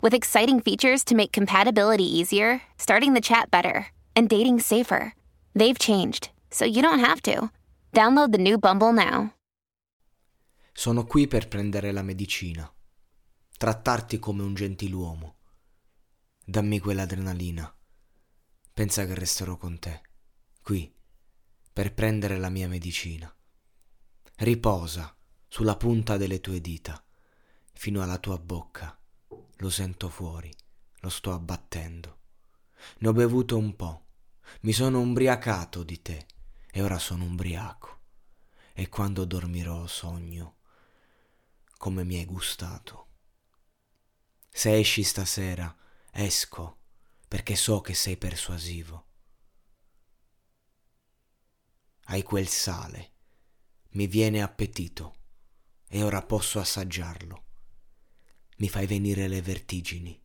with exciting features to make compatibility easier, starting the chat better, and dating safer. They've changed, so you don't have to. Download the new Bumble now. Sono qui per prendere la medicina, trattarti come un gentiluomo. Dammi quell'adrenalina. Pensa che resterò con te, qui, per prendere la mia medicina. Riposa sulla punta delle tue dita, fino alla tua bocca. Lo sento fuori, lo sto abbattendo. Ne ho bevuto un po', mi sono ubriacato di te e ora sono ubriaco. E quando dormirò sogno come mi hai gustato. Se esci stasera, esco perché so che sei persuasivo. Hai quel sale, mi viene appetito e ora posso assaggiarlo. Mi fai venire le vertigini.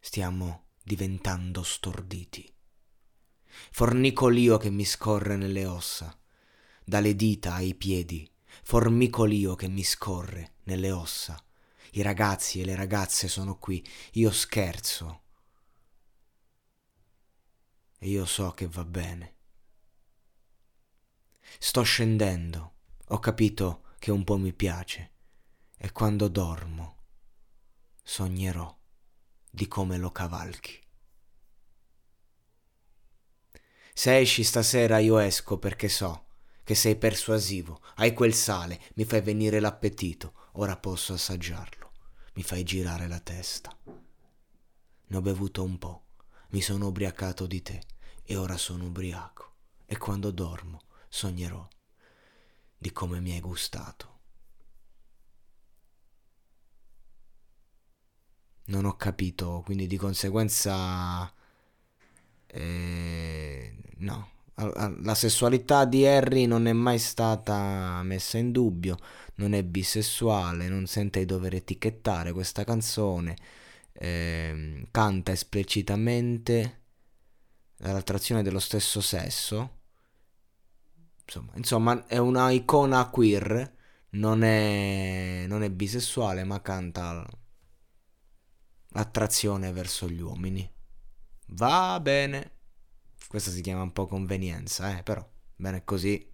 Stiamo diventando storditi. Fornicolio che mi scorre nelle ossa, dalle dita ai piedi, formicolio che mi scorre nelle ossa i ragazzi e le ragazze sono qui, io scherzo. E io so che va bene. Sto scendendo, ho capito che un po' mi piace e quando dormo sognerò di come lo cavalchi. Se esci stasera io esco perché so che sei persuasivo, hai quel sale, mi fai venire l'appetito, ora posso assaggiarlo mi fai girare la testa. Ne ho bevuto un po', mi sono ubriacato di te e ora sono ubriaco e quando dormo sognerò di come mi hai gustato. Non ho capito, quindi di conseguenza... Eh, no, la sessualità di Harry non è mai stata messa in dubbio, non è bisessuale, non sente di dover etichettare questa canzone, eh, canta esplicitamente l'attrazione dello stesso sesso, insomma, insomma è una icona queer, non è, non è bisessuale ma canta l'attrazione verso gli uomini. Va bene. Questa si chiama un po' convenienza, eh, però bene così